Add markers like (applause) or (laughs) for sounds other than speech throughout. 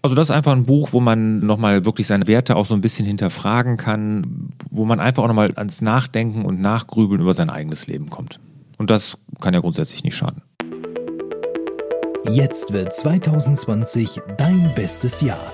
Also das ist einfach ein Buch, wo man nochmal wirklich seine Werte auch so ein bisschen hinterfragen kann, wo man einfach auch nochmal ans Nachdenken und Nachgrübeln über sein eigenes Leben kommt. Und das kann ja grundsätzlich nicht schaden. Jetzt wird 2020 dein bestes Jahr.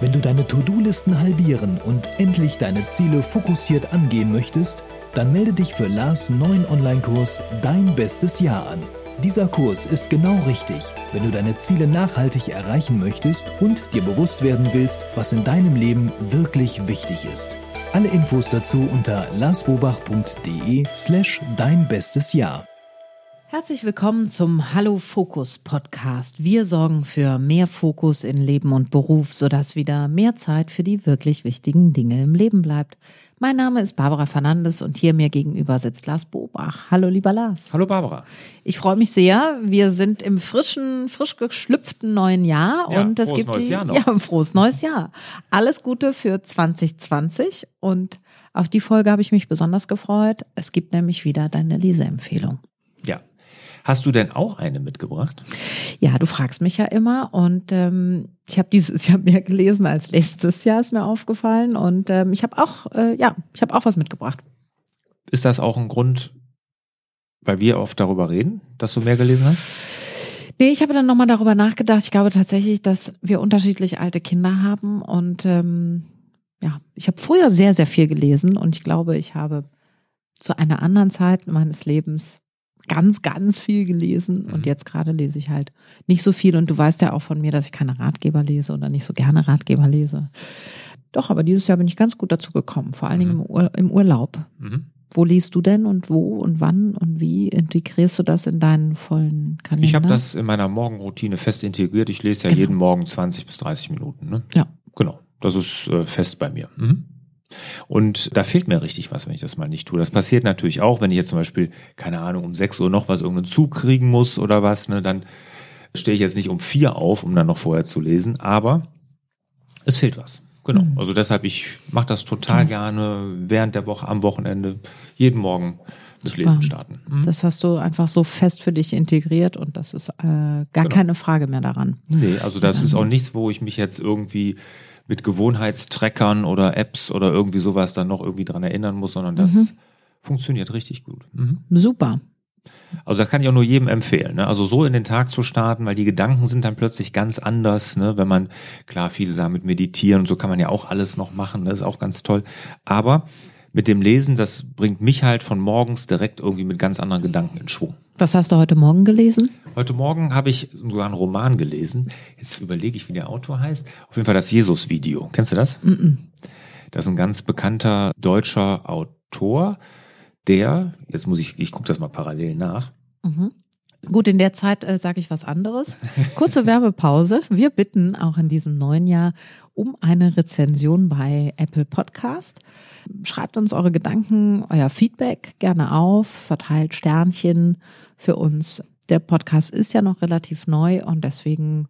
Wenn du deine To-Do-Listen halbieren und endlich deine Ziele fokussiert angehen möchtest, dann melde dich für Lars neuen Online-Kurs Dein bestes Jahr an. Dieser Kurs ist genau richtig, wenn du deine Ziele nachhaltig erreichen möchtest und dir bewusst werden willst, was in deinem Leben wirklich wichtig ist. Alle Infos dazu unter larsbobach.de slash dein bestes Jahr. Herzlich willkommen zum Hallo Fokus Podcast. Wir sorgen für mehr Fokus in Leben und Beruf, sodass wieder mehr Zeit für die wirklich wichtigen Dinge im Leben bleibt. Mein Name ist Barbara Fernandes und hier mir gegenüber sitzt Lars Bobach. Hallo, lieber Lars. Hallo, Barbara. Ich freue mich sehr. Wir sind im frischen, frisch geschlüpften neuen Jahr Ja, und es gibt neues die, Jahr noch. ja, ein frohes neues Jahr. Alles Gute für 2020 und auf die Folge habe ich mich besonders gefreut. Es gibt nämlich wieder deine Leseempfehlung. Hast du denn auch eine mitgebracht? Ja, du fragst mich ja immer und ähm, ich habe dieses (laughs) Jahr mehr gelesen als letztes Jahr, ist mir aufgefallen und ähm, ich habe auch, äh, ja, ich habe auch was mitgebracht. Ist das auch ein Grund, weil wir oft darüber reden, dass du mehr gelesen hast? Nee, ich habe dann nochmal darüber nachgedacht. Ich glaube tatsächlich, dass wir unterschiedlich alte Kinder haben und ähm, ja, ich habe früher sehr, sehr viel gelesen und ich glaube, ich habe zu einer anderen Zeit meines Lebens ganz, ganz viel gelesen und Mhm. jetzt gerade lese ich halt nicht so viel und du weißt ja auch von mir, dass ich keine Ratgeber lese oder nicht so gerne Ratgeber lese. Doch, aber dieses Jahr bin ich ganz gut dazu gekommen, vor allen Dingen im, Ur im Urlaub. Mhm. Wo liest du denn und wo und wann und wie integrierst du das in deinen vollen Kalender? Ich habe das in meiner Morgenroutine fest integriert. Ich lese ja Genau. jeden Morgen 20 bis 30 Minuten. Ne? Ja. Genau. Das ist äh, fest bei mir. Mhm. Und da fehlt mir richtig was, wenn ich das mal nicht tue. Das passiert natürlich auch, wenn ich jetzt zum Beispiel, keine Ahnung, um 6 Uhr noch was, irgendeinen Zug kriegen muss oder was, ne, dann stehe ich jetzt nicht um vier auf, um dann noch vorher zu lesen, aber es fehlt was. Genau. Mhm. Also deshalb, ich mache das total gerne während der Woche, am Wochenende, jeden Morgen mit Super. Lesen starten. Mhm. Das hast du einfach so fest für dich integriert und das ist äh, gar Genau. keine Frage mehr daran. Nee, also das ist auch nichts, wo ich mich jetzt irgendwie mit Gewohnheitstrackern oder Apps oder irgendwie sowas dann noch irgendwie dran erinnern muss, sondern das Mhm. funktioniert richtig gut. Mhm. Super. Also da kann ich auch nur jedem empfehlen. Ne? Also so in den Tag zu starten, weil die Gedanken sind dann plötzlich ganz anders. Ne? Wenn man, klar, viele sagen mit Meditieren und so kann man ja auch alles noch machen, das ist auch ganz toll. Aber mit dem Lesen, das bringt mich halt von morgens direkt irgendwie mit ganz anderen Gedanken in Schwung. Was hast du heute Morgen gelesen? Heute Morgen habe ich sogar einen Roman gelesen. Jetzt überlege ich, wie der Autor heißt. Auf jeden Fall das Jesus-Video. Kennst du das? Mm-mm. Das ist ein ganz bekannter deutscher Autor, der, jetzt muss ich, ich gucke das mal parallel nach. Mhm. Gut, in der Zeit äh, sage ich was anderes. (laughs) Kurze Werbepause. Wir bitten auch in diesem neuen Jahr um eine Rezension bei Apple Podcast. Schreibt uns eure Gedanken, euer Feedback gerne auf, verteilt Sternchen für uns. Der Podcast ist ja noch relativ neu und deswegen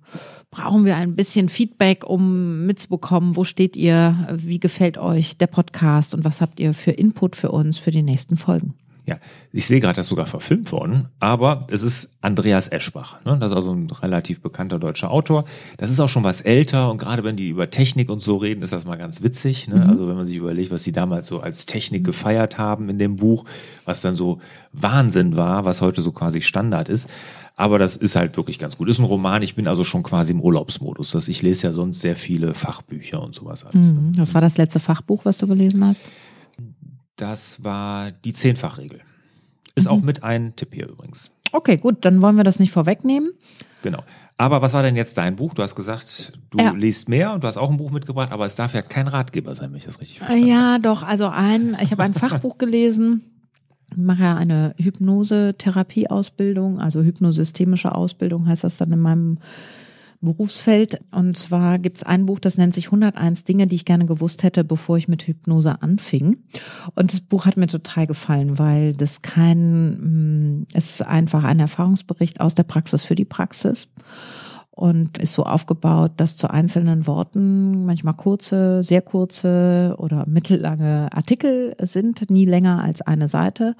brauchen wir ein bisschen Feedback, um mitzubekommen, wo steht ihr, wie gefällt euch der Podcast und was habt ihr für Input für uns für die nächsten Folgen. Ja, ich sehe gerade, das ist sogar verfilmt worden, aber es ist Andreas Eschbach. Ne? Das ist also ein relativ bekannter deutscher Autor. Das ist auch schon was älter und gerade wenn die über Technik und so reden, ist das mal ganz witzig. Ne? Also wenn man sich überlegt, was sie damals so als Technik gefeiert haben in dem Buch, was dann so Wahnsinn war, was heute so quasi Standard ist. Aber das ist halt wirklich ganz gut. Ist ein Roman, ich bin also schon quasi im Urlaubsmodus. Das, ich lese ja sonst sehr viele Fachbücher und sowas alles. ne? Mhm. Was war das letzte Fachbuch, was du gelesen hast? Das war die Zehnfachregel. Ist auch mit ein Tipp hier übrigens. Okay, gut, dann wollen wir das nicht vorwegnehmen. Genau. Aber was war denn jetzt dein Buch? Du hast gesagt, du Ja. liest mehr und du hast auch ein Buch mitgebracht, aber es darf ja kein Ratgeber sein, wenn ich das richtig verstanden habe. Ja, doch, also ein, ich habe ein Fachbuch (laughs) gelesen. Ich mache ja eine Hypnose-Therapie-Ausbildung, also hypnosystemische Ausbildung heißt das dann in meinem Berufsfeld. Und zwar gibt's ein Buch, das nennt sich 101 Dinge, die ich gerne gewusst hätte, bevor ich mit Hypnose anfing. Und das Buch hat mir total gefallen, weil das kein, mh, es ist einfach ein Erfahrungsbericht aus der Praxis für die Praxis und ist so aufgebaut, dass zu einzelnen Worten manchmal kurze, sehr kurze oder mittellange Artikel sind, nie länger als eine Seite.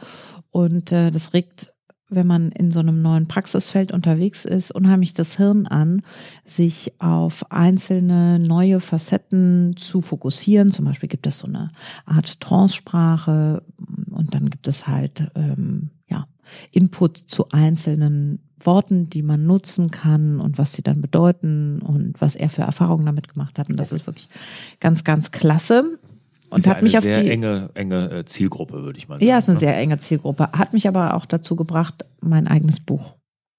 Und äh, das regt wenn man in so einem neuen Praxisfeld unterwegs ist, unheimlich das Hirn an, sich auf einzelne neue Facetten zu fokussieren. Zum Beispiel gibt es so eine Art Trance-Sprache und dann gibt es halt ähm, ja Input zu einzelnen Worten, die man nutzen kann und was sie dann bedeuten und was er für Erfahrungen damit gemacht hat. Und das ist wirklich ganz, ganz klasse. Und hat mich eine auf sehr die enge, enge äh, Zielgruppe, würde ich mal sagen. ja, ist eine ne? sehr enge Zielgruppe. Hat mich aber auch dazu gebracht, mein eigenes Buch.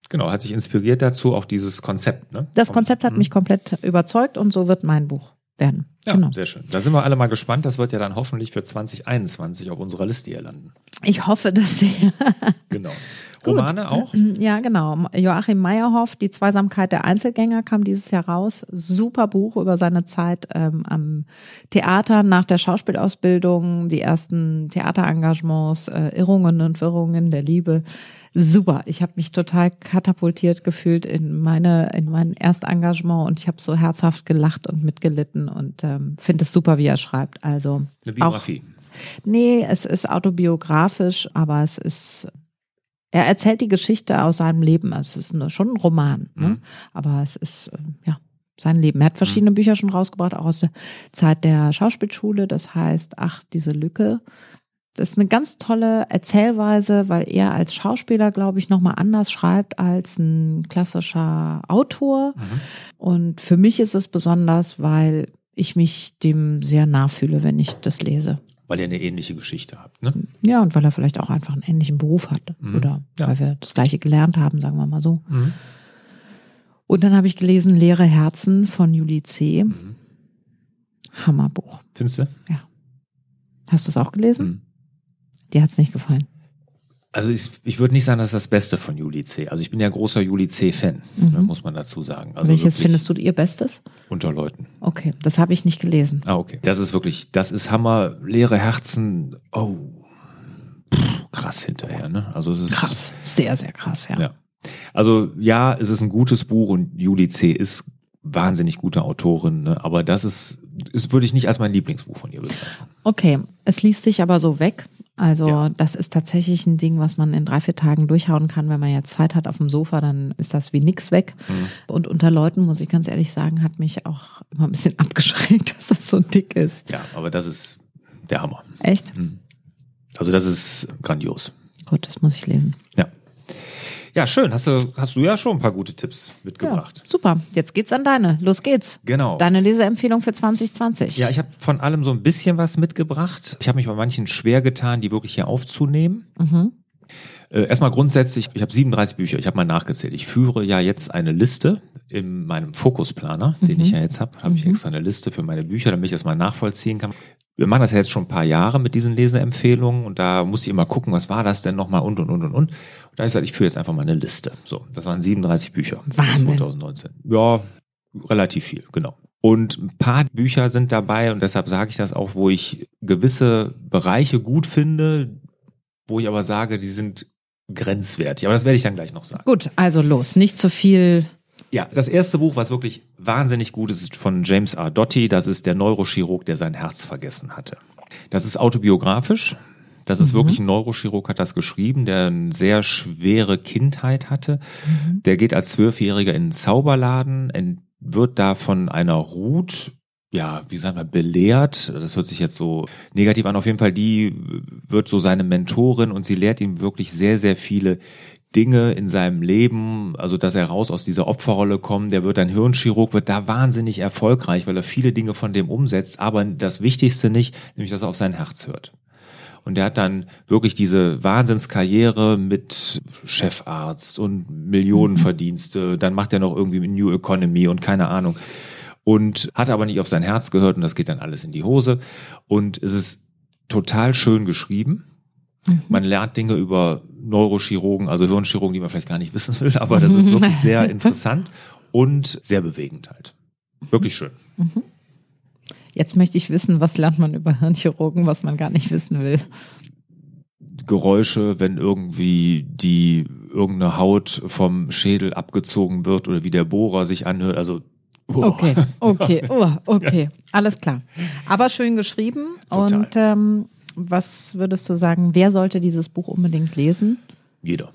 Genau, hat sich inspiriert dazu auch dieses Konzept. Ne? Das Konzept hat Mhm. mich komplett überzeugt und so wird mein Buch werden. Ja, genau. sehr schön. Da sind wir alle mal gespannt. Das wird ja dann hoffentlich für 2021 auf unserer Liste hier landen. Ich hoffe, dass Sie. (laughs) Genau. Gut. Romane auch? Ja, genau. Joachim Meyerhoff, Die Zweisamkeit der Einzelgänger, kam dieses Jahr raus. Super Buch über seine Zeit ähm, am Theater nach der Schauspielausbildung, die ersten Theaterengagements, äh, Irrungen und Wirrungen der Liebe. Super. Ich habe mich total katapultiert gefühlt in meine in mein Erstengagement und ich habe so herzhaft gelacht und mitgelitten und ähm, finde es super, wie er schreibt. Also Eine Biografie. Nee, es ist autobiografisch, aber es ist, er erzählt die Geschichte aus seinem Leben. Es ist eine, schon ein Roman, ne? Mhm. aber es ist, äh, ja, sein Leben. Er hat verschiedene Bücher schon rausgebracht, auch aus der Zeit der Schauspielschule. Das heißt, ach, diese Lücke. Das ist eine ganz tolle Erzählweise, weil er als Schauspieler, glaube ich, nochmal anders schreibt als ein klassischer Autor. Mhm. Und für mich ist es besonders, weil ich mich dem sehr nah fühle, wenn ich das lese. Weil ihr eine ähnliche Geschichte habt. Ne? Ja, und weil er vielleicht auch einfach einen ähnlichen Beruf hat. Mhm. Oder Ja. weil wir das gleiche gelernt haben, sagen wir mal so. Mhm. Und dann habe ich gelesen Leere Herzen von Julie C. Mhm. Hammerbuch. Findest du? Hast du es auch gelesen? Mhm. Dir hat es nicht gefallen. Also ich, ich würde nicht sagen, das ist das Beste von Juli C. Also ich bin ja großer Juli C-Fan, Mhm. ne, muss man dazu sagen. Also Welches findest du ihr Bestes? Unter Leuten. Okay, das habe ich nicht gelesen. Ah, okay. Das ist wirklich, das ist Hammer. Leere Herzen, oh, pff, krass hinterher, ne? Also es ist Krass. Sehr, sehr krass, ja. Ja. Also ja, es ist ein gutes Buch und Juli C. ist wahnsinnig gute Autorin, ne? aber das ist, ist würde ich nicht als mein Lieblingsbuch von ihr bezeichnen. Okay, es liest sich aber so weg. Also Ja. das ist tatsächlich ein Ding, was man in drei, vier Tagen durchhauen kann. Wenn man jetzt Zeit hat auf dem Sofa, dann ist das wie nix weg. Mhm. Und unter Leuten, muss ich ganz ehrlich sagen, hat mich auch immer ein bisschen (laughs) abgeschränkt, dass das so dick ist. Ja, aber das ist der Hammer. Echt? Mhm. Also das ist grandios. Gut, das muss ich lesen. Ja. Ja, schön. Hast du, hast du ja schon ein paar gute Tipps mitgebracht. Ja, super. Jetzt geht's an deine. Los geht's. Genau. Deine Leseempfehlung für 2020. Ja, ich habe von allem so ein bisschen was mitgebracht. Ich habe mich bei manchen schwer getan, die wirklich hier aufzunehmen. Mhm. Äh, erstmal grundsätzlich, ich habe 37 Bücher, ich habe mal nachgezählt. Ich führe ja jetzt eine Liste in meinem Fokusplaner, den ich ja jetzt habe. Habe ich Mhm. extra eine Liste für meine Bücher, damit ich das mal nachvollziehen kann. Wir machen das ja jetzt schon ein paar Jahre mit diesen Leseempfehlungen und da musste ich immer gucken, was war das denn nochmal und und und und und. Und da habe ich gesagt, ich führe jetzt einfach mal eine Liste. So, das waren 37 Bücher Wahnsinn. 2019. Ja, relativ viel, genau. Und ein paar Bücher sind dabei und deshalb sage ich das auch, wo ich gewisse Bereiche gut finde, wo ich aber sage, die sind grenzwertig. Aber das werde ich dann gleich noch sagen. Gut, also los. Nicht zu viel. Ja, das erste Buch, was wirklich wahnsinnig gut ist, ist von James R. Doty. Das ist der Neurochirurg, der sein Herz vergessen hatte. Das ist autobiografisch. Das ist Mhm. wirklich ein Neurochirurg, hat das geschrieben, der eine sehr schwere Kindheit hatte. Der geht als Zwölfjähriger in einen Zauberladen, wird da von einer Ruth, ja, wie sagen wir, belehrt. Das hört sich jetzt so negativ an. Auf jeden Fall, die wird so seine Mentorin und sie lehrt ihm wirklich sehr, sehr viele Dinge in seinem Leben, also dass er raus aus dieser Opferrolle kommt, der wird ein Hirnchirurg, wird da wahnsinnig erfolgreich, weil er viele Dinge von dem umsetzt, aber das Wichtigste nicht, nämlich dass er auf sein Herz hört. Und der hat dann wirklich diese Wahnsinnskarriere mit Chefarzt und Millionenverdienste. Dann macht er noch irgendwie New Economy und keine Ahnung. Und hat aber nicht auf sein Herz gehört und das geht dann alles in die Hose. Und es ist total schön geschrieben. Man lernt Dinge über Neurochirurgen, also Hirnchirurgen, die man vielleicht gar nicht wissen will, aber das ist wirklich (laughs) sehr interessant und sehr bewegend halt. Wirklich schön. Jetzt möchte ich wissen, was lernt man über Hirnchirurgen, was man gar nicht wissen will. Geräusche, wenn irgendwie die irgendeine Haut vom Schädel abgezogen wird oder wie der Bohrer sich anhört. Also boah. Okay, okay, (laughs) oh, okay, alles klar. Aber schön geschrieben. Total. Und ähm, was würdest du sagen, wer sollte dieses Buch unbedingt lesen? jeder.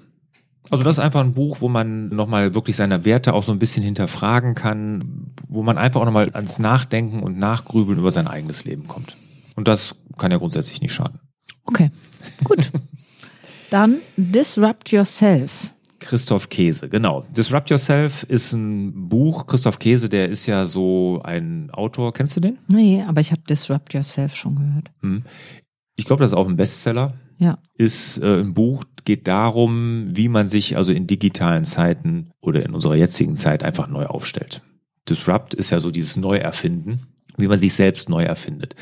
Also das ist einfach ein Buch, wo man nochmal wirklich seine Werte auch so ein bisschen hinterfragen kann, wo man einfach auch nochmal ans Nachdenken und Nachgrübeln über sein eigenes Leben kommt. Und das kann ja grundsätzlich nicht schaden. Okay, gut. (laughs) Dann Disrupt Yourself. Christoph Käse, genau. Disrupt Yourself ist ein Buch. Christoph Käse, der ist ja so ein Autor. Kennst du den? Nee, aber ich habe Disrupt Yourself schon gehört. Hm. Ich glaube, das ist auch ein Bestseller. Ja. Ist äh, ein Buch, geht darum, wie man sich also in digitalen Zeiten oder in unserer jetzigen Zeit einfach neu aufstellt. Disrupt ist ja so dieses Neuerfinden, wie man sich selbst neu erfindet.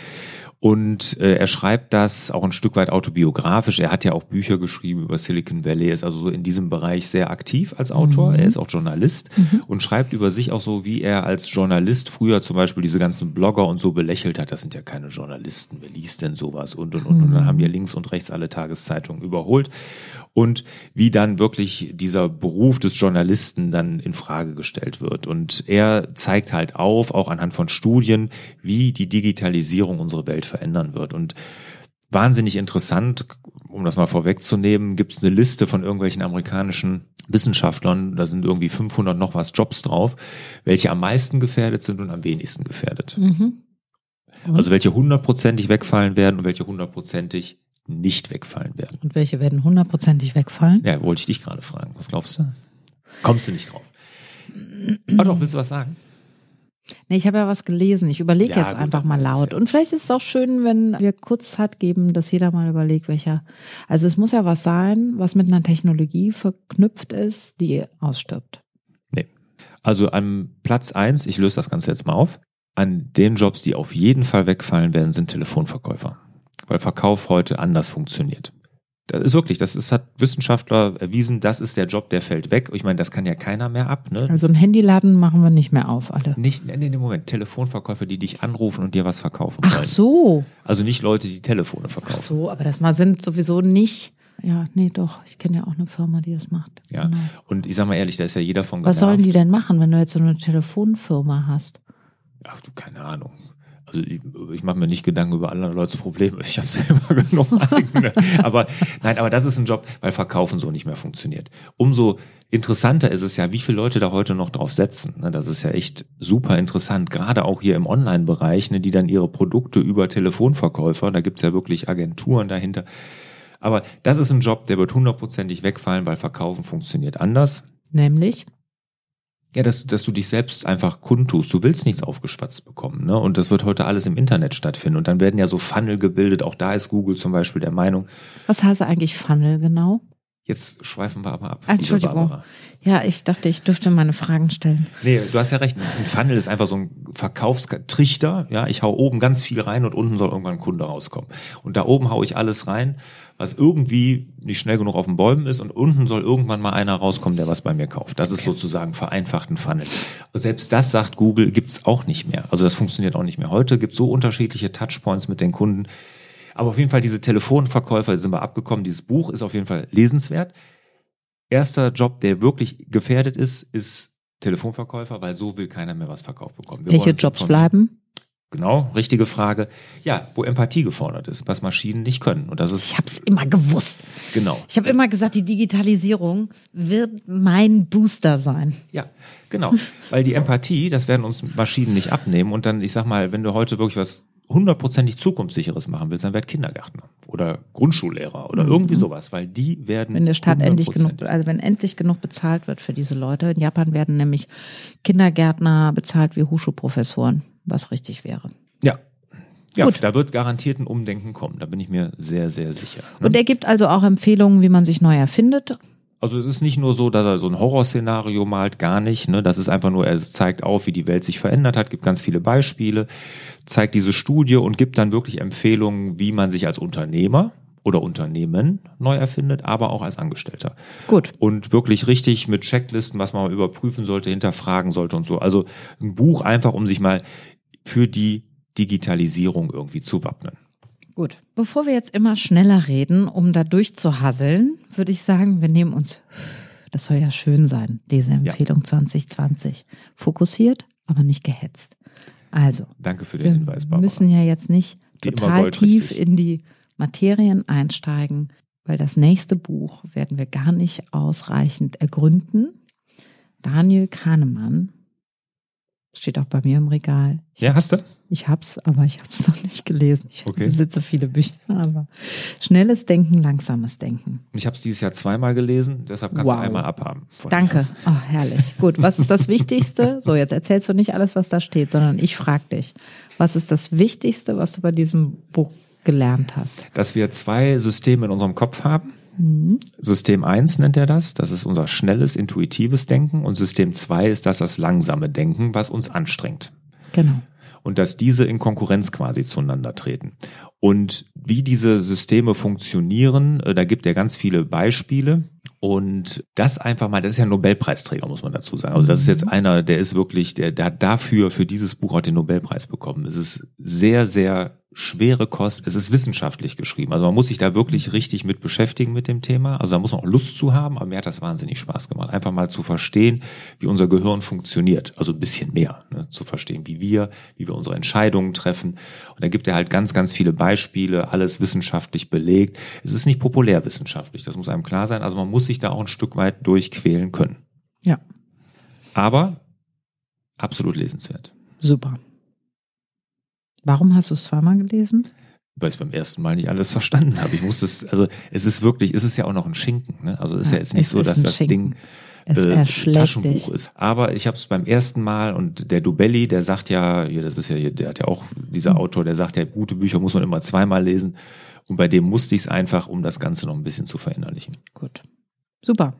Und äh, er schreibt das auch ein Stück weit autobiografisch. Er hat ja auch Bücher geschrieben über Silicon Valley, ist also so in diesem Bereich sehr aktiv als Autor. Mhm. Er ist auch Journalist mhm. und schreibt über sich auch so, wie er als Journalist früher zum Beispiel diese ganzen Blogger und so belächelt hat. Das sind ja keine Journalisten, wer liest denn sowas? Und, und, und. Mhm. Und dann haben ja links und rechts alle Tageszeitungen überholt und wie dann wirklich dieser Beruf des Journalisten dann in Frage gestellt wird. Und er zeigt halt auf, auch anhand von Studien, wie die Digitalisierung unsere Welt verändern wird. Und wahnsinnig interessant, um das mal vorwegzunehmen, gibt es eine Liste von irgendwelchen amerikanischen Wissenschaftlern, da sind irgendwie 500 noch was Jobs drauf, welche am meisten gefährdet sind und am wenigsten gefährdet. Mhm. Also welche hundertprozentig wegfallen werden und welche hundertprozentig nicht wegfallen werden. Und welche werden hundertprozentig wegfallen? Ja, wollte ich dich gerade fragen. Was glaubst du? Kommst du nicht drauf? Ah doch, willst du was sagen? Nee, ich habe ja was gelesen. Ich überlege ja, jetzt gut, einfach mal laut. Ja. Und vielleicht ist es auch schön, wenn wir kurz Zeit geben, dass jeder mal überlegt, welcher. Also es muss ja was sein, was mit einer Technologie verknüpft ist, die ausstirbt. Nee. Also an Platz eins, ich löse das Ganze jetzt mal auf, an den Jobs, die auf jeden Fall wegfallen werden, sind Telefonverkäufer weil Verkauf heute anders funktioniert. Das ist wirklich, das ist, hat Wissenschaftler erwiesen, das ist der Job, der fällt weg. Ich meine, das kann ja keiner mehr ab. Ne? Also ein Handyladen machen wir nicht mehr auf, alle. Nicht, nee, nee, Moment, Telefonverkäufer, die dich anrufen und dir was verkaufen Ach wollen. so. Also nicht Leute, die Telefone verkaufen. Ach so, aber das mal sind sowieso nicht, ja, nee, doch, ich kenne ja auch eine Firma, die das macht. Ja, genau. und ich sag mal ehrlich, da ist ja jeder von Was sollen die denn machen, wenn du jetzt so eine Telefonfirma hast? Ach du, keine Ahnung. Also ich, ich mache mir nicht Gedanken über andere Leute Probleme. Ich habe selber (laughs) genug eigene. aber nein, aber das ist ein Job, weil Verkaufen so nicht mehr funktioniert. Umso interessanter ist es ja, wie viele Leute da heute noch drauf setzen. Ne, das ist ja echt super interessant, gerade auch hier im Online-Bereich, ne, die dann ihre Produkte über Telefonverkäufer, da gibt's ja wirklich Agenturen dahinter. Aber das ist ein Job, der wird hundertprozentig wegfallen, weil Verkaufen funktioniert anders. Nämlich? Ja, dass, dass du dich selbst einfach kundtust. Du willst nichts aufgeschwatzt bekommen. Ne? Und das wird heute alles im Internet stattfinden. Und dann werden ja so Funnel gebildet. Auch da ist Google zum Beispiel der Meinung. Was heißt eigentlich Funnel genau? Jetzt schweifen wir aber ab. Entschuldigung. Ja, ich dachte, ich dürfte meine Fragen stellen. Nee, du hast ja recht. Ein Funnel ist einfach so ein Verkaufstrichter. Ja, ich hau oben ganz viel rein und unten soll irgendwann ein Kunde rauskommen. Und da oben hau ich alles rein, was irgendwie nicht schnell genug auf den Bäumen ist und unten soll irgendwann mal einer rauskommen, der was bei mir kauft. Das ist sozusagen vereinfacht ein Funnel. Selbst das sagt Google, gibt's auch nicht mehr. Also das funktioniert auch nicht mehr. Heute gibt so unterschiedliche Touchpoints mit den Kunden aber auf jeden Fall diese Telefonverkäufer sind wir abgekommen. Dieses Buch ist auf jeden Fall lesenswert. Erster Job, der wirklich gefährdet ist, ist Telefonverkäufer, weil so will keiner mehr was verkauft bekommen. Wir Welche Jobs von, bleiben? Genau, richtige Frage. Ja, wo Empathie gefordert ist, was Maschinen nicht können. Und das ist. Ich habe es immer gewusst. Genau. Ich habe immer gesagt, die Digitalisierung wird mein Booster sein. Ja, genau. Weil die Empathie, das werden uns Maschinen nicht abnehmen. Und dann, ich sag mal, wenn du heute wirklich was hundertprozentig zukunftssicheres machen willst, dann werd Kindergärtner oder Grundschullehrer oder mhm. irgendwie sowas, weil die werden. Wenn der Staat endlich genug, also wenn endlich genug bezahlt wird für diese Leute. In Japan werden nämlich Kindergärtner bezahlt wie Hochschulprofessoren, was richtig wäre. Ja. Ja, Gut. da wird garantiert ein Umdenken kommen, da bin ich mir sehr, sehr sicher. Ne? Und er gibt also auch Empfehlungen, wie man sich neu erfindet. Also es ist nicht nur so, dass er so ein Horrorszenario malt, gar nicht. Ne? Das ist einfach nur, er zeigt auf, wie die Welt sich verändert hat, gibt ganz viele Beispiele, zeigt diese Studie und gibt dann wirklich Empfehlungen, wie man sich als Unternehmer oder Unternehmen neu erfindet, aber auch als Angestellter. Gut. Und wirklich richtig mit Checklisten, was man mal überprüfen sollte, hinterfragen sollte und so. Also ein Buch einfach, um sich mal für die Digitalisierung irgendwie zu wappnen. Gut. Bevor wir jetzt immer schneller reden, um da durchzuhasseln, würde ich sagen, wir nehmen uns, das soll ja schön sein, diese Empfehlung ja. 2020. Fokussiert, aber nicht gehetzt. Also. Danke für den Hinweis, Barbara. Wir müssen ja jetzt nicht total tief in die Materien einsteigen. weil das nächste Buch werden wir gar nicht ausreichend ergründen. Daniel Kahnemann steht auch bei mir im Regal. Ich, Ja, hast du? ich hab's, aber ich hab's noch nicht gelesen. Ich Okay. besitze viele Bücher, aber schnelles Denken, langsames Denken. Ich habe es dieses Jahr zweimal gelesen, deshalb kannst Wow. du einmal abhaben. Danke. Oh, herrlich. Gut, was ist das Wichtigste? So, jetzt erzählst du nicht alles, was da steht, sondern ich frage dich, was ist das Wichtigste, was du bei diesem Buch gelernt hast? Dass wir zwei Systeme in unserem Kopf haben. Mhm. System 1 nennt er das, das ist unser schnelles, intuitives Denken und System 2 ist das das langsame Denken, was uns anstrengt. Genau. Und dass diese in Konkurrenz quasi zueinander treten. Und wie diese Systeme funktionieren, äh, da gibt er ganz viele Beispiele. Und das einfach mal, das ist ja ein Nobelpreisträger, muss man dazu sagen. Also das ist jetzt einer, der ist wirklich, der, der hat dafür, für dieses Buch auch den Nobelpreis bekommen. Es ist sehr, sehr schwere Kost. Es ist wissenschaftlich geschrieben. Also man muss sich da wirklich richtig mit beschäftigen mit dem Thema. Also da muss man auch Lust zu haben, aber mir hat das wahnsinnig Spaß gemacht. Einfach mal zu verstehen, wie unser Gehirn funktioniert. Also ein bisschen mehr ne? zu verstehen, wie wir, wie wir unsere Entscheidungen treffen. Und da gibt er halt ganz, ganz viele Beispiele, alles wissenschaftlich belegt. Es ist nicht populärwissenschaftlich, das muss einem klar sein. Also man muss sich da auch ein Stück weit durchquälen können. Ja, Aber absolut lesenswert. super. Warum hast du es zweimal gelesen? weil ich beim ersten Mal nicht alles verstanden habe. Ich musste es, also es ist wirklich, es ist ja auch noch ein Schinken. Ne? Also es ist ja, Ja, jetzt nicht so, dass das Schinken. Ding äh, Taschenbuch dich. ist. Aber ich habe es beim ersten Mal und der Dubelli, der sagt ja, hier, das ist ja, hier, der hat ja auch dieser Mhm. Autor, der sagt ja, gute Bücher muss man immer zweimal lesen. Und bei dem musste ich es einfach, um das Ganze noch ein bisschen zu verinnerlichen. Gut. Super.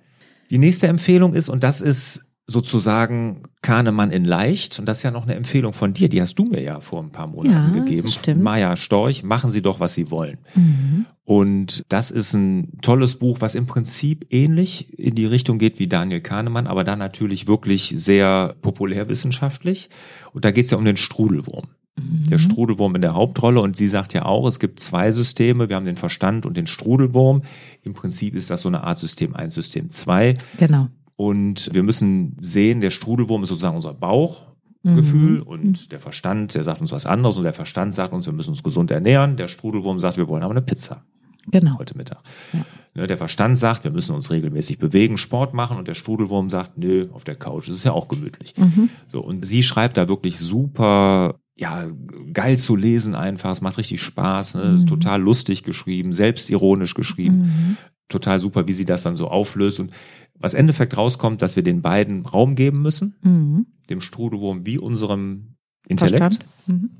Die nächste Empfehlung ist, und das ist sozusagen Kahnemann in leicht, und das ist ja noch eine Empfehlung von dir, die hast du mir ja vor ein paar Monaten Ja, gegeben. stimmt. Maja Storch, machen Sie doch, was Sie wollen. Mhm. Und das ist ein tolles Buch, was im Prinzip ähnlich in die Richtung geht wie Daniel Kahnemann, aber dann natürlich wirklich sehr populärwissenschaftlich. Und da geht es ja um den Strudelwurm. Der Strudelwurm in der Hauptrolle und sie sagt ja auch, es gibt zwei Systeme, wir haben den Verstand und den Strudelwurm. Im Prinzip ist das so eine Art System 1, System 2 Genau. Und wir müssen sehen, der Strudelwurm ist sozusagen unser Bauchgefühl Mhm. und der Verstand, der sagt uns was anderes und der Verstand sagt uns, wir müssen uns gesund ernähren. Der Strudelwurm sagt, wir wollen aber eine Pizza Genau. heute Mittag. Ja. Ne, der Verstand sagt, wir müssen uns regelmäßig bewegen, Sport machen und der Strudelwurm sagt, nö, auf der Couch, das ist ja auch gemütlich. Mhm. So, und sie schreibt da wirklich super, ja, geil zu lesen einfach, es macht richtig Spaß, ne? Mhm. total lustig geschrieben, selbstironisch geschrieben, Mhm. total super, wie sie das dann so auflöst und was im Endeffekt rauskommt, dass wir den beiden Raum geben müssen, Mhm. dem Strudelwurm wie unserem Intellekt. Mhm.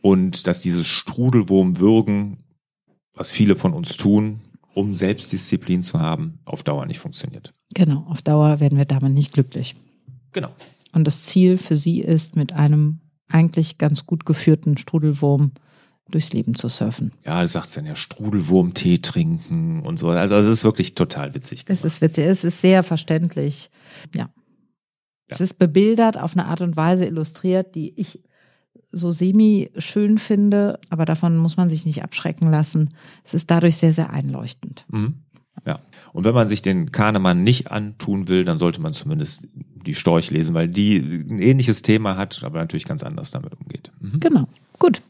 und dass dieses Strudelwurmwürgen, was viele von uns tun, um Selbstdisziplin zu haben, auf Dauer nicht funktioniert. Genau. Auf Dauer werden wir damit nicht glücklich. Genau. Und das Ziel für sie ist, mit einem eigentlich ganz gut geführten Strudelwurm durchs Leben zu surfen. Ja, das sagt dann ja Strudelwurm-Tee trinken und so. Also es ist wirklich total witzig. Es gemacht. ist witzig, es ist sehr verständlich. Ja. Es Ja. ist bebildert, auf eine Art und Weise illustriert, die ich so semi schön finde, aber davon muss man sich nicht abschrecken lassen. Es ist dadurch sehr, sehr einleuchtend. Mhm. Ja. Und wenn man sich den Kahnemann nicht antun will, dann sollte man zumindest die Storch lesen, weil die ein ähnliches Thema hat, aber natürlich ganz anders damit umgeht. Mhm. Genau. Gut.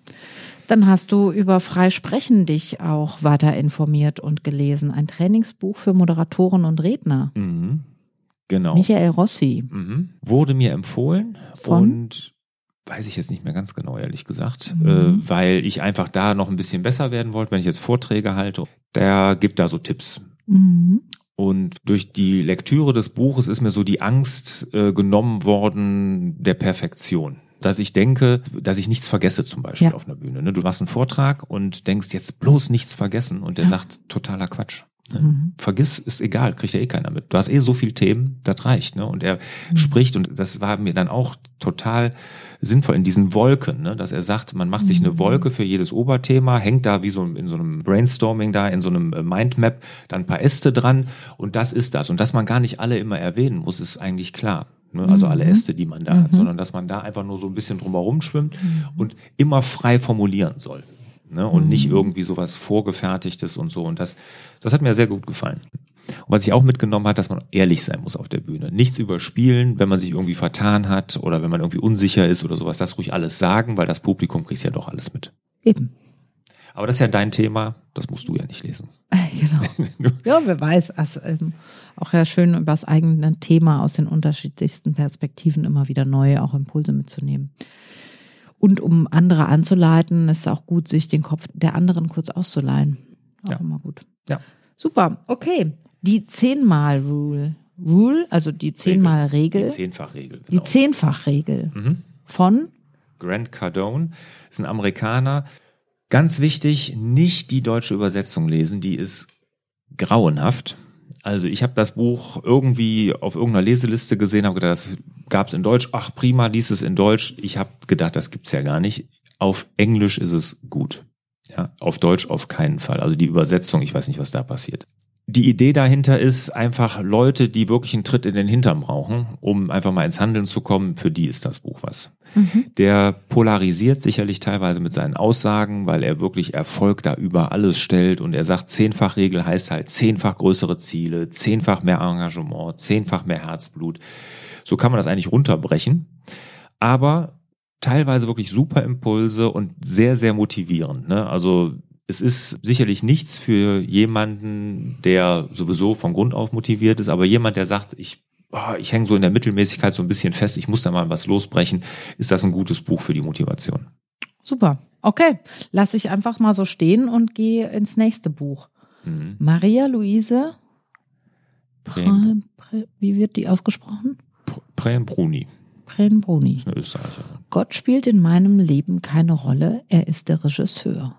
Dann hast du über Freisprechen dich auch weiter informiert und gelesen. Ein Trainingsbuch für Moderatoren und Redner. Mhm. Genau. Michael Rossi. Mhm. Wurde mir empfohlen Von? und weiß ich jetzt nicht mehr ganz genau, ehrlich gesagt, Mhm. äh, weil ich einfach da noch ein bisschen besser werden wollte, wenn ich jetzt Vorträge halte. Der gibt da so Tipps. Mhm. Und durch die Lektüre des Buches ist mir so die Angst äh, genommen worden der Perfektion. Dass ich denke, dass ich nichts vergesse zum Beispiel Ja. auf einer Bühne. Ne? Du machst einen Vortrag und denkst jetzt bloß nichts vergessen und der Ja. sagt totaler Quatsch. Ne? Mhm. Vergiss, ist egal, kriegt ja eh keiner mit. Du hast eh so viel Themen, das reicht. Ne? Und er Mhm. spricht, und das war mir dann auch total sinnvoll in diesen Wolken, ne? dass er sagt, man macht sich eine Mhm. Wolke für jedes Oberthema, hängt da wie so in so einem Brainstorming da, in so einem äh, Mindmap, dann ein paar Äste dran und das ist das. Und dass man gar nicht alle immer erwähnen muss, ist eigentlich klar. Ne? Also alle Mhm. Äste, die man da hat, Mhm. sondern dass man da einfach nur so ein bisschen drumherum schwimmt und immer frei formulieren soll. Ne? Und nicht Mhm. irgendwie sowas vorgefertigtes und so. Und das, das hat mir sehr gut gefallen. Und was ich auch mitgenommen hat, dass man ehrlich sein muss auf der Bühne. Nichts überspielen, wenn man sich irgendwie vertan hat oder wenn man irgendwie unsicher ist oder sowas. Das ruhig alles sagen, weil das Publikum kriegt ja doch alles mit. Eben. Aber das ist ja dein Thema, das musst du ja nicht lesen. (laughs) genau. (laughs) Ja, wer weiß. Also, ähm, auch ja schön, über das eigene Thema aus den unterschiedlichsten Perspektiven immer wieder neue auch Impulse mitzunehmen. Und um andere anzuleiten, ist es auch gut, sich den Kopf der anderen kurz auszuleihen. Auch Ja. immer gut. Ja. Super, okay. Die zehnmal-Rule. Rule, also die zehnmal-Regel. Die Zehnfachregel. Die Genau. Zehnfach-Regel Mhm. von Grant Cardone ist ein Amerikaner. Ganz wichtig, nicht die deutsche Übersetzung lesen, die ist grauenhaft. Also ich habe das Buch irgendwie auf irgendeiner Leseliste gesehen, habe gedacht, das gab es in Deutsch. Ach prima, lies es in Deutsch. Ich habe gedacht, das gibt's ja gar nicht. Auf Englisch ist es gut. Ja, auf Deutsch auf keinen Fall. Also die Übersetzung, ich weiß nicht, was da passiert. Die Idee dahinter ist einfach Leute, die wirklich einen Tritt in den Hintern brauchen, um einfach mal ins Handeln zu kommen. Für die ist das Buch was. Der polarisiert sicherlich teilweise mit seinen Aussagen, weil er wirklich Erfolg da über alles stellt und er sagt, zehnfach Regel heißt halt zehnfach größere Ziele, zehnfach mehr Engagement, zehnfach mehr Herzblut. So kann man das eigentlich runterbrechen. Aber teilweise wirklich super Impulse und sehr, sehr motivierend. Ne? Also es ist sicherlich nichts für jemanden, der sowieso von Grund auf motiviert ist, aber jemand, der sagt, ich, oh, ich hänge so in der Mittelmäßigkeit so ein bisschen fest, ich muss da mal was losbrechen, ist das ein gutes Buch für die Motivation. Super. Okay, lass ich einfach mal so stehen und gehe ins nächste Buch. Mhm. Maria Luise, Prem, Pre, Pre, wie wird die ausgesprochen? Prem Bruni, Prenbruni. ist eine Österreicherin. Gott spielt in meinem Leben keine Rolle, er ist der Regisseur.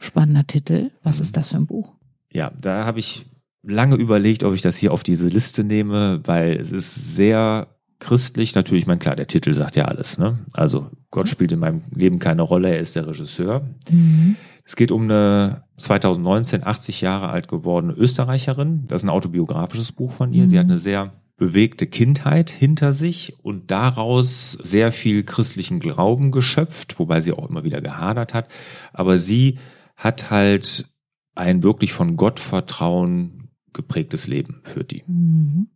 Spannender Titel. Was ist das für ein Buch? Ja, da habe ich lange überlegt, ob ich das hier auf diese Liste nehme, weil es ist sehr christlich. Natürlich, mein klar, der Titel sagt ja alles. Ne? Also Gott spielt in meinem Leben keine Rolle, er ist der Regisseur. Es geht um eine 2019 80 Jahre alt gewordene Österreicherin. Das ist ein autobiografisches Buch von ihr. Sie hat eine sehr bewegte Kindheit hinter sich und daraus sehr viel christlichen Glauben geschöpft, wobei sie auch immer wieder gehadert hat. Aber sie hat halt ein wirklich von Gottvertrauen geprägtes Leben für die. Mhm.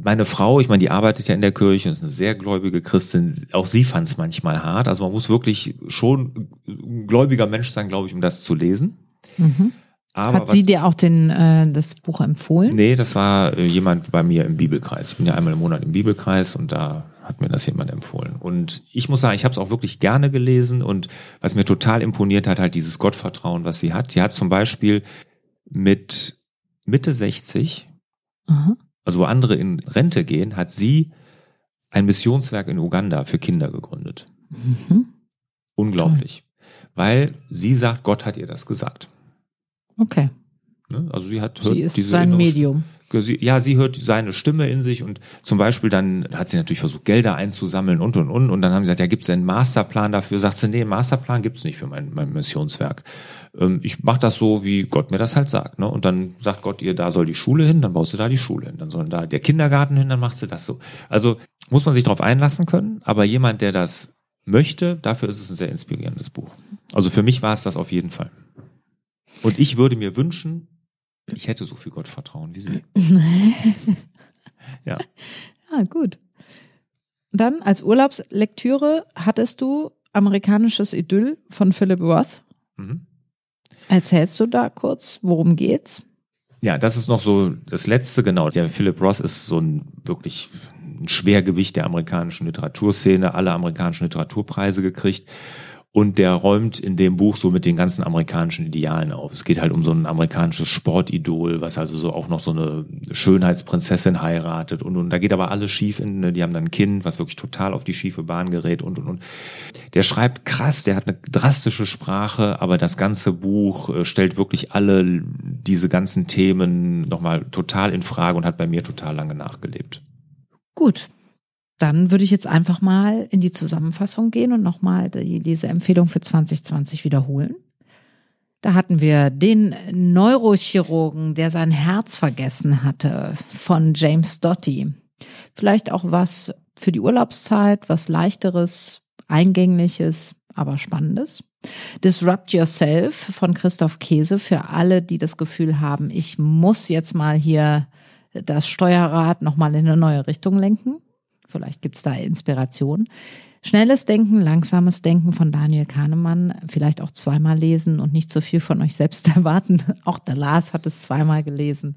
Meine Frau, ich meine, die arbeitet ja in der Kirche und ist eine sehr gläubige Christin. Auch sie fand es manchmal hart. Also man muss wirklich schon ein gläubiger Mensch sein, glaube ich, um das zu lesen. Mhm. Aber Hat sie dir auch den, äh, das Buch empfohlen? Nee, das war äh, jemand bei mir im Bibelkreis. Ich bin ja einmal im Monat im Bibelkreis und da hat mir das jemand empfohlen. Und ich muss sagen, ich habe es auch wirklich gerne gelesen und was mir total imponiert hat, halt dieses Gottvertrauen, was sie hat. Sie hat zum Beispiel mit Mitte 60, Aha. also wo andere in Rente gehen, hat sie ein Missionswerk in Uganda für Kinder gegründet. Mhm. Unglaublich. Weil sie sagt, Gott hat ihr das gesagt. Okay. Ne? Also sie hat Sie ist sein Medium. Sie, ja, sie hört seine Stimme in sich und zum Beispiel dann hat sie natürlich versucht, Gelder einzusammeln und und und. Und dann haben sie gesagt, ja, gibt es einen Masterplan dafür? Sagt sie, nee, Masterplan gibt's nicht für mein, mein Missionswerk. Ähm, ich mache das so, wie Gott mir das halt sagt. Ne? Und dann sagt Gott ihr, da soll die Schule hin, dann baust du da die Schule hin. Dann soll da der Kindergarten hin, dann macht sie das so. Also muss man sich darauf einlassen können, aber jemand, der das möchte, dafür ist es ein sehr inspirierendes Buch. Also für mich war es das auf jeden Fall. Und ich würde mir wünschen, ich hätte so viel Gottvertrauen wie sie. (laughs) Ja. (laughs) Ah, gut. Dann als Urlaubslektüre hattest du Amerikanisches Idyll von Philip Roth. Mhm. Erzählst du da kurz, worum geht's? Ja, das ist noch so das letzte, genau. Der Philip Roth ist so ein wirklich ein Schwergewicht der amerikanischen Literaturszene, alle amerikanischen Literaturpreise gekriegt. Und der räumt in dem Buch so mit den ganzen amerikanischen Idealen auf. Es geht halt um so ein amerikanisches Sportidol, was also so auch noch so eine Schönheitsprinzessin heiratet und, und da geht aber alles schief in, ne, die haben dann ein Kind, was wirklich total auf die schiefe Bahn gerät und, und, und. Der schreibt krass, der hat eine drastische Sprache, aber das ganze Buch äh, stellt wirklich alle diese ganzen Themen nochmal total in Frage und hat bei mir total lange nachgelebt. Gut. Dann würde ich jetzt einfach mal in die Zusammenfassung gehen und nochmal die, diese Empfehlung für 2020 wiederholen. Da hatten wir den Neurochirurgen, der sein Herz vergessen hatte, von James Doty. Vielleicht auch was für die Urlaubszeit, was leichteres, eingängliches, aber spannendes. Disrupt Yourself von Christoph Käse für alle, die das Gefühl haben, ich muss jetzt mal hier das Steuerrad nochmal in eine neue Richtung lenken. Vielleicht gibt's da Inspiration. Schnelles Denken, langsames Denken von Daniel Kahnemann, vielleicht auch zweimal lesen und nicht so viel von euch selbst (laughs) erwarten. Auch der Lars hat es zweimal gelesen.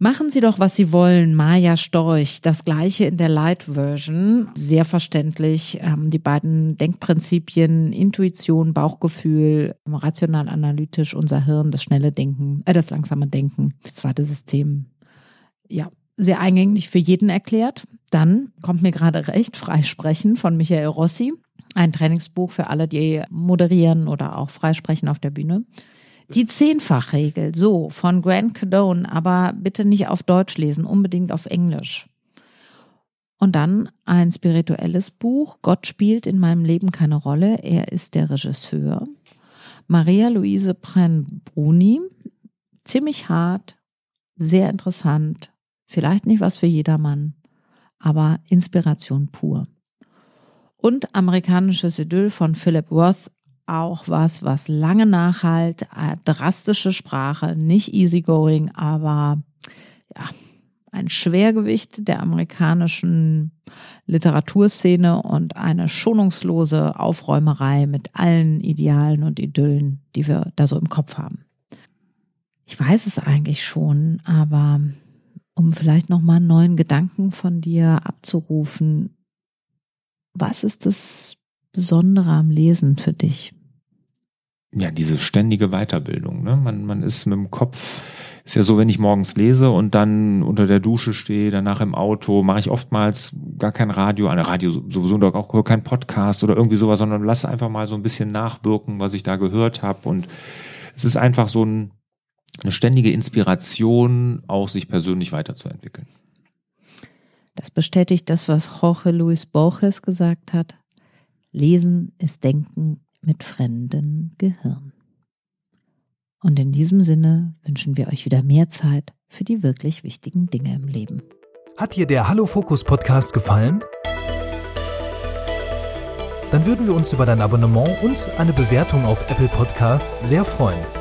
Machen Sie doch, was Sie wollen, Maja Storch. Das gleiche in der Light Version. Sehr verständlich. Ähm, die beiden Denkprinzipien, Intuition, Bauchgefühl, rational analytisch, unser Hirn, das schnelle Denken, äh, das langsame Denken, das zweite System. Ja, sehr eingängig für jeden erklärt. Dann kommt mir gerade recht, Freisprechen von Michael Rossi. Ein Trainingsbuch für alle, die moderieren oder auch freisprechen auf der Bühne. Die Zehnfachregel, so, von Grant Cardone, aber bitte nicht auf Deutsch lesen, unbedingt auf Englisch. Und dann ein spirituelles Buch, Gott spielt in meinem Leben keine Rolle, er ist der Regisseur. Maria Luise Pren-Bruni, ziemlich hart, sehr interessant, vielleicht nicht was für jedermann, aber Inspiration pur. Und amerikanisches Idyll von Philip Worth, auch was, was lange nachhalt, äh, drastische Sprache, nicht easygoing, aber ja, ein Schwergewicht der amerikanischen Literaturszene und eine schonungslose Aufräumerei mit allen Idealen und Idyllen, die wir da so im Kopf haben. Ich weiß es eigentlich schon, aber um vielleicht noch mal einen neuen Gedanken von dir abzurufen, was ist das Besondere am Lesen für dich? ja, diese ständige Weiterbildung. Ne? Man, man ist mit dem Kopf, ist ja so, wenn ich morgens lese und dann unter der Dusche stehe, danach im Auto, mache ich oftmals gar kein Radio, eine Radio sowieso auch kein Podcast oder irgendwie sowas, sondern lasse einfach mal so ein bisschen nachwirken, was ich da gehört habe. Und es ist einfach so ein, eine ständige Inspiration, auch sich persönlich weiterzuentwickeln. Das bestätigt das, was Jorge Luis Borges gesagt hat. Lesen ist Denken mit fremdem Gehirn. Und in diesem Sinne wünschen wir euch wieder mehr Zeit für die wirklich wichtigen Dinge im Leben. Hat dir der Hallo Fokus Podcast gefallen? Dann würden wir uns über dein Abonnement und eine Bewertung auf Apple Podcasts sehr freuen.